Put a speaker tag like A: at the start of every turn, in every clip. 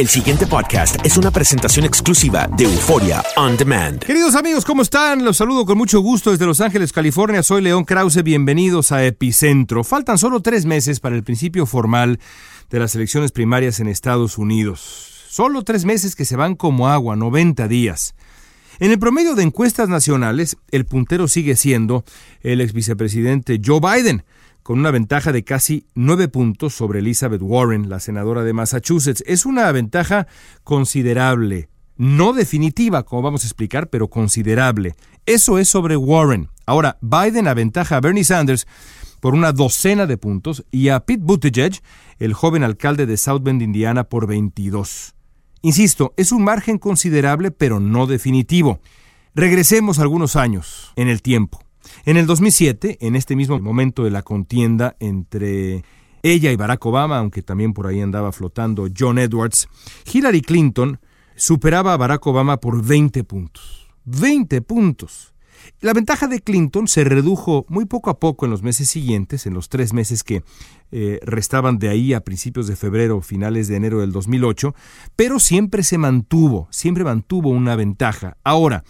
A: El siguiente podcast es una presentación exclusiva de Euforia On Demand.
B: Queridos amigos, ¿cómo están? Los saludo con mucho gusto desde Los Ángeles, California. Soy León Krause. Bienvenidos a Epicentro. Faltan solo tres meses para el principio formal de las elecciones primarias en Estados Unidos. Solo tres meses que se van como agua, 90 días. En el promedio de encuestas nacionales, el puntero sigue siendo el ex vicepresidente Joe Biden con una ventaja de casi nueve puntos sobre Elizabeth Warren, la senadora de Massachusetts. Es una ventaja considerable, no definitiva, como vamos a explicar, pero considerable. Eso es sobre Warren. Ahora, Biden aventaja a Bernie Sanders por una docena de puntos y a Pete Buttigieg, el joven alcalde de South Bend, Indiana, por 22. Insisto, es un margen considerable, pero no definitivo. Regresemos algunos años en el tiempo. En el 2007, en este mismo momento de la contienda entre ella y Barack Obama, aunque también por ahí andaba flotando John Edwards, Hillary Clinton superaba a Barack Obama por 20 puntos. 20 puntos. La ventaja de Clinton se redujo muy poco a poco en los meses siguientes, en los tres meses que eh, restaban de ahí a principios de febrero finales de enero del 2008, pero siempre se mantuvo, siempre mantuvo una ventaja. Ahora,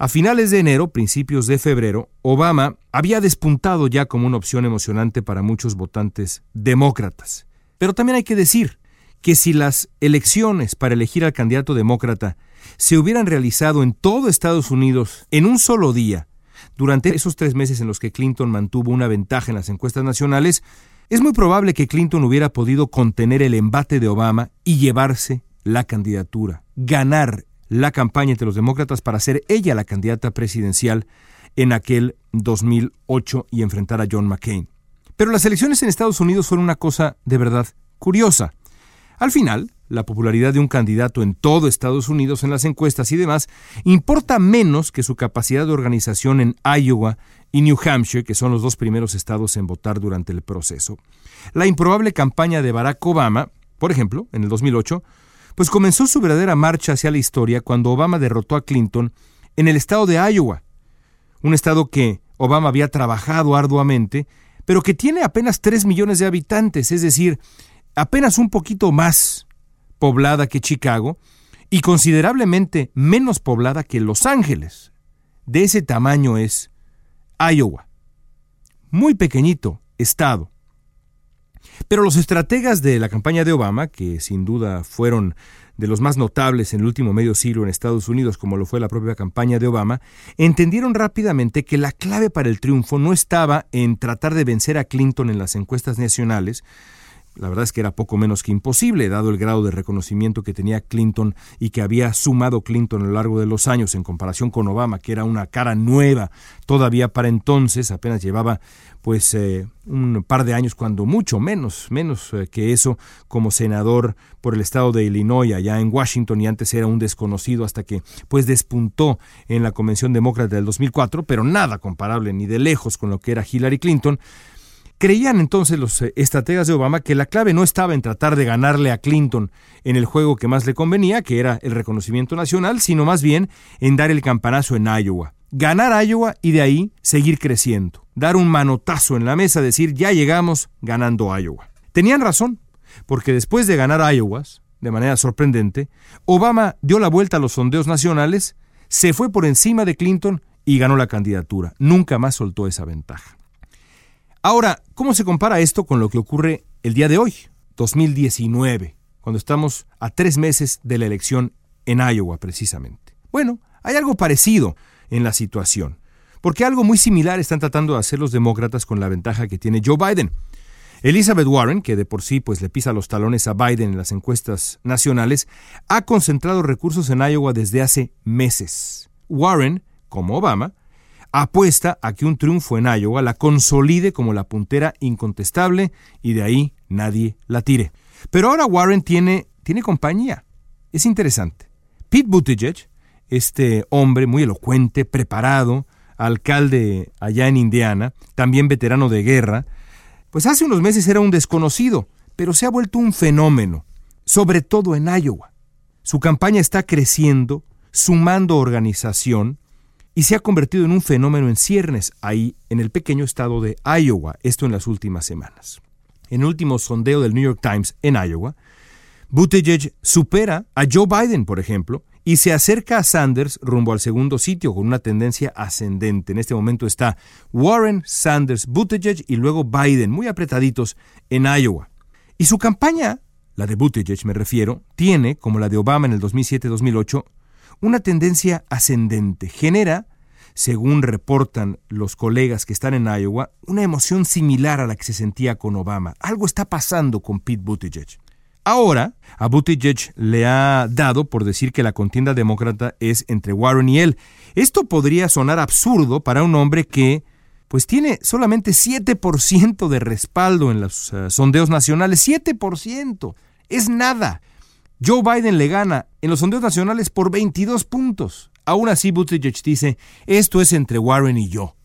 B: a finales de enero, principios de febrero, Obama había despuntado ya como una opción emocionante para muchos votantes demócratas. Pero también hay que decir que si las elecciones para elegir al candidato demócrata se hubieran realizado en todo Estados Unidos en un solo día, durante esos tres meses en los que Clinton mantuvo una ventaja en las encuestas nacionales, es muy probable que Clinton hubiera podido contener el embate de Obama y llevarse la candidatura, ganar la campaña entre los demócratas para ser ella la candidata presidencial en aquel 2008 y enfrentar a John McCain. Pero las elecciones en Estados Unidos fueron una cosa de verdad curiosa. Al final, la popularidad de un candidato en todo Estados Unidos en las encuestas y demás importa menos que su capacidad de organización en Iowa y New Hampshire, que son los dos primeros estados en votar durante el proceso. La improbable campaña de Barack Obama, por ejemplo, en el 2008, pues comenzó su verdadera marcha hacia la historia cuando Obama derrotó a Clinton en el estado de Iowa, un estado que Obama había trabajado arduamente, pero que tiene apenas 3 millones de habitantes, es decir, apenas un poquito más poblada que Chicago y considerablemente menos poblada que Los Ángeles. De ese tamaño es Iowa. Muy pequeñito estado. Pero los estrategas de la campaña de Obama, que sin duda fueron de los más notables en el último medio siglo en Estados Unidos, como lo fue la propia campaña de Obama, entendieron rápidamente que la clave para el triunfo no estaba en tratar de vencer a Clinton en las encuestas nacionales, la verdad es que era poco menos que imposible, dado el grado de reconocimiento que tenía Clinton y que había sumado Clinton a lo largo de los años en comparación con Obama, que era una cara nueva todavía para entonces, apenas llevaba pues eh, un par de años, cuando mucho menos, menos eh, que eso, como senador por el estado de Illinois, allá en Washington, y antes era un desconocido hasta que pues despuntó en la Convención Demócrata del 2004, pero nada comparable ni de lejos con lo que era Hillary Clinton. Creían entonces los eh, estrategas de Obama que la clave no estaba en tratar de ganarle a Clinton en el juego que más le convenía, que era el reconocimiento nacional, sino más bien en dar el campanazo en Iowa. Ganar Iowa y de ahí seguir creciendo. Dar un manotazo en la mesa, decir ya llegamos ganando Iowa. Tenían razón, porque después de ganar Iowa, de manera sorprendente, Obama dio la vuelta a los sondeos nacionales, se fue por encima de Clinton y ganó la candidatura. Nunca más soltó esa ventaja. Ahora, ¿cómo se compara esto con lo que ocurre el día de hoy, 2019, cuando estamos a tres meses de la elección en Iowa precisamente? Bueno, hay algo parecido en la situación, porque algo muy similar están tratando de hacer los demócratas con la ventaja que tiene Joe Biden. Elizabeth Warren, que de por sí pues le pisa los talones a Biden en las encuestas nacionales, ha concentrado recursos en Iowa desde hace meses. Warren, como Obama, apuesta a que un triunfo en Iowa la consolide como la puntera incontestable y de ahí nadie la tire. Pero ahora Warren tiene, tiene compañía. Es interesante. Pete Buttigieg, este hombre muy elocuente, preparado, alcalde allá en Indiana, también veterano de guerra, pues hace unos meses era un desconocido, pero se ha vuelto un fenómeno, sobre todo en Iowa. Su campaña está creciendo, sumando organización, y se ha convertido en un fenómeno en ciernes ahí en el pequeño estado de Iowa, esto en las últimas semanas. En el último sondeo del New York Times en Iowa, Buttigieg supera a Joe Biden, por ejemplo, y se acerca a Sanders rumbo al segundo sitio con una tendencia ascendente. En este momento está Warren, Sanders, Buttigieg y luego Biden, muy apretaditos en Iowa. Y su campaña, la de Buttigieg me refiero, tiene, como la de Obama en el 2007-2008, una tendencia ascendente. Genera, según reportan los colegas que están en Iowa, una emoción similar a la que se sentía con Obama. Algo está pasando con Pete Buttigieg. Ahora, a Buttigieg le ha dado por decir que la contienda demócrata es entre Warren y él. Esto podría sonar absurdo para un hombre que pues tiene solamente 7% de respaldo en los uh, sondeos nacionales. 7%. Es nada. Joe Biden le gana en los sondeos nacionales por 22 puntos. Aún así, Buttigieg dice, esto es entre Warren y yo.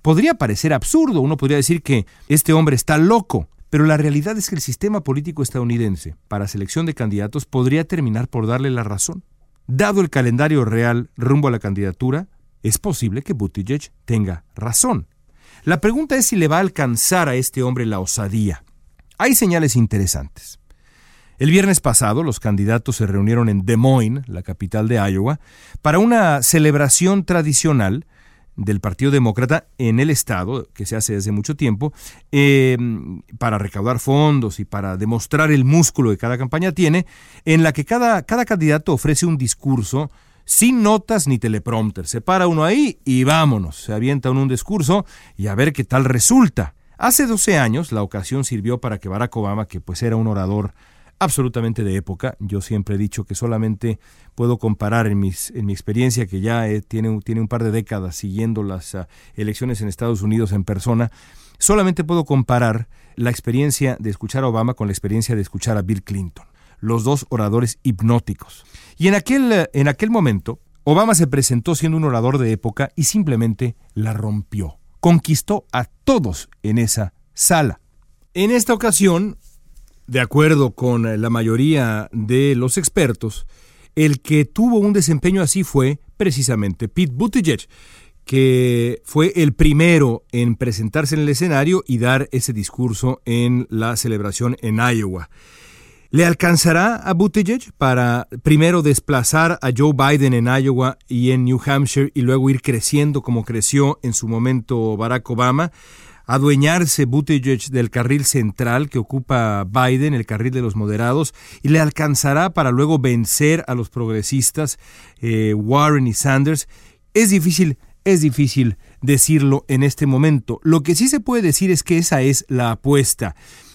B: Podría parecer absurdo, uno podría decir que este hombre está loco, pero la realidad es que el sistema político estadounidense para selección de candidatos podría terminar por darle la razón. Dado el calendario real rumbo a la candidatura, es posible que Buttigieg tenga razón. La pregunta es si le va a alcanzar a este hombre la osadía. Hay señales interesantes. El viernes pasado los candidatos se reunieron en Des Moines, la capital de Iowa, para una celebración tradicional del Partido Demócrata en el Estado, que se hace desde mucho tiempo, eh, para recaudar fondos y para demostrar el músculo que cada campaña tiene, en la que cada, cada candidato ofrece un discurso sin notas ni teleprompter. Se para uno ahí y vámonos, se avienta uno un discurso y a ver qué tal resulta. Hace 12 años la ocasión sirvió para que Barack Obama, que pues era un orador absolutamente de época. Yo siempre he dicho que solamente puedo comparar en, mi experiencia, que ya tiene, tiene, un par de décadas siguiendo las ah, elecciones en Estados Unidos en persona, solamente puedo comparar la experiencia de escuchar a Obama con la experiencia de escuchar a Bill Clinton, los dos oradores hipnóticos. Y en aquel, eh, en aquel momento, Obama se presentó siendo un orador de época y simplemente la rompió. Conquistó a todos en esa sala. En esta ocasión, de acuerdo con la mayoría de los expertos, el que tuvo un desempeño así fue precisamente Pete Buttigieg, que fue el primero en presentarse en el escenario y dar ese discurso en la celebración en Iowa. ¿Le alcanzará a Buttigieg para primero desplazar a Joe Biden en Iowa y en New Hampshire y luego ir creciendo como creció en su momento Barack Obama? Adueñarse Buttigieg del carril central que ocupa Biden, el carril de los moderados, y le alcanzará para luego vencer a los progresistas eh, Warren y Sanders. Es difícil, es difícil decirlo en este momento. Lo que sí se puede decir es que esa es la apuesta.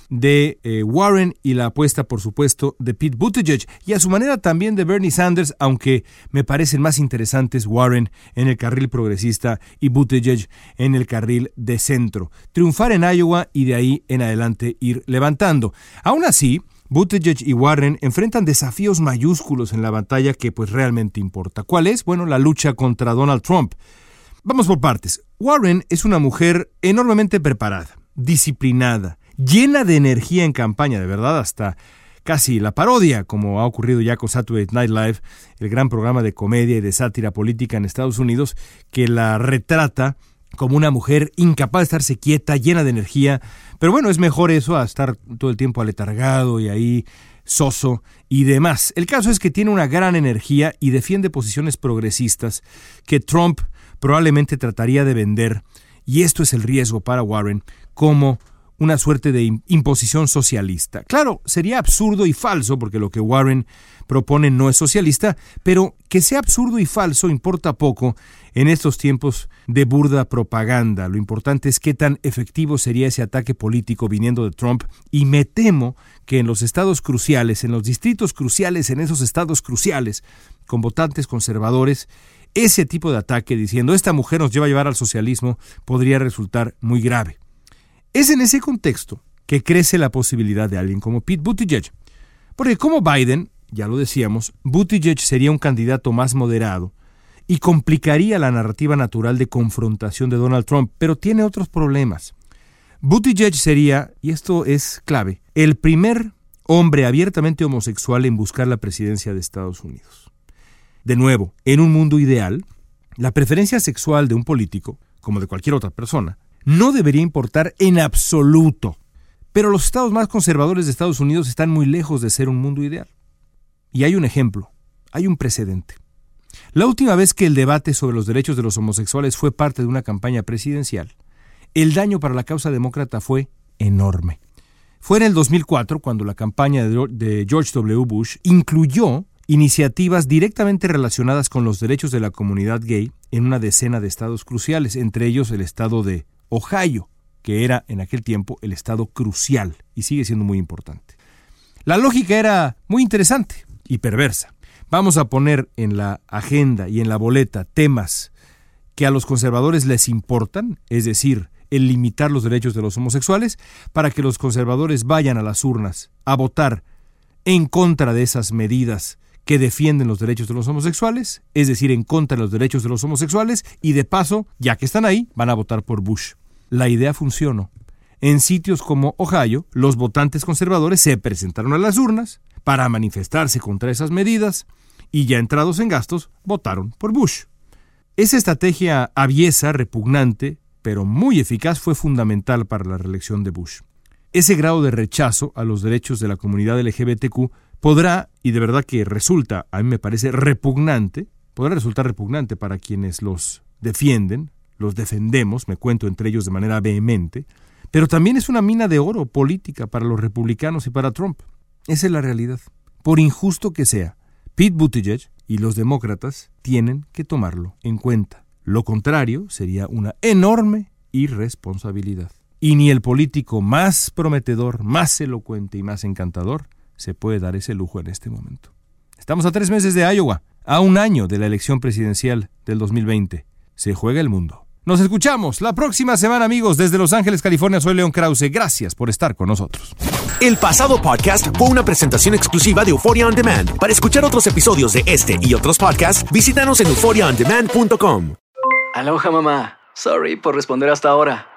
B: De eh, Warren y la apuesta, por supuesto, de Pete Buttigieg y a su manera también de Bernie Sanders, aunque me parecen más interesantes Warren en el carril progresista y Buttigieg en el carril de centro. Triunfar en Iowa y de ahí en adelante ir levantando. Aún así, Buttigieg y Warren enfrentan desafíos mayúsculos en la batalla que pues realmente importa. ¿Cuál es? Bueno, la lucha contra Donald Trump. Vamos por partes. Warren es una mujer enormemente preparada, disciplinada, llena de energía en campaña, de verdad, hasta casi la parodia, como ha ocurrido ya con Saturday Night Live, el gran programa de comedia y de sátira política en Estados Unidos, que la retrata como una mujer incapaz de estarse quieta, llena de energía. Pero bueno, es mejor eso a estar todo el tiempo aletargado y ahí soso y demás. El caso es que tiene una gran energía y defiende posiciones progresistas que Trump probablemente trataría de vender, y esto es el riesgo para Warren, como una suerte de imposición socialista. Claro, sería absurdo y falso, porque lo que Warren propone no es socialista, pero que sea absurdo y falso importa poco en estos tiempos de burda propaganda. Lo importante es qué tan efectivo sería ese ataque político viniendo de Trump, y me temo que en los estados cruciales, en los distritos cruciales, en esos estados cruciales, con votantes conservadores, ese tipo de ataque diciendo esta mujer nos lleva a llevar al socialismo podría resultar muy grave. Es en ese contexto que crece la posibilidad de alguien como Pete Buttigieg. Porque como Biden, ya lo decíamos, Buttigieg sería un candidato más moderado y complicaría la narrativa natural de confrontación de Donald Trump, pero tiene otros problemas. Buttigieg sería, y esto es clave, el primer hombre abiertamente homosexual en buscar la presidencia de Estados Unidos. De nuevo, en un mundo ideal, la preferencia sexual de un político, como de cualquier otra persona, no debería importar en absoluto. Pero los estados más conservadores de Estados Unidos están muy lejos de ser un mundo ideal. Y hay un ejemplo, hay un precedente. La última vez que el debate sobre los derechos de los homosexuales fue parte de una campaña presidencial, el daño para la causa demócrata fue enorme. Fue en el 2004 cuando la campaña de George W. Bush incluyó iniciativas directamente relacionadas con los derechos de la comunidad gay en una decena de estados cruciales, entre ellos el estado de Ohio, que era en aquel tiempo el estado crucial y sigue siendo muy importante. La lógica era muy interesante y perversa. Vamos a poner en la agenda y en la boleta temas que a los conservadores les importan, es decir, el limitar los derechos de los homosexuales, para que los conservadores vayan a las urnas a votar en contra de esas medidas que defienden los derechos de los homosexuales, es decir, en contra de los derechos de los homosexuales, y de paso, ya que están ahí, van a votar por Bush. La idea funcionó. En sitios como Ohio, los votantes conservadores se presentaron a las urnas para manifestarse contra esas medidas y ya entrados en gastos, votaron por Bush. Esa estrategia aviesa, repugnante, pero muy eficaz fue fundamental para la reelección de Bush. Ese grado de rechazo a los derechos de la comunidad LGBTQ podrá, y de verdad que resulta, a mí me parece repugnante, podrá resultar repugnante para quienes los defienden, los defendemos, me cuento entre ellos de manera vehemente, pero también es una mina de oro política para los republicanos y para Trump. Esa es la realidad. Por injusto que sea, Pete Buttigieg y los demócratas tienen que tomarlo en cuenta. Lo contrario sería una enorme irresponsabilidad. Y ni el político más prometedor, más elocuente y más encantador se puede dar ese lujo en este momento. Estamos a tres meses de Iowa, a un año de la elección presidencial del 2020. Se juega el mundo. Nos escuchamos la próxima semana, amigos, desde Los Ángeles, California. Soy León Krause. Gracias por estar con nosotros.
A: El pasado podcast fue una presentación exclusiva de Euphoria On Demand. Para escuchar otros episodios de este y otros podcasts, visítanos en euphoriaondemand.com.
C: Aloha, mamá. Sorry por responder hasta ahora.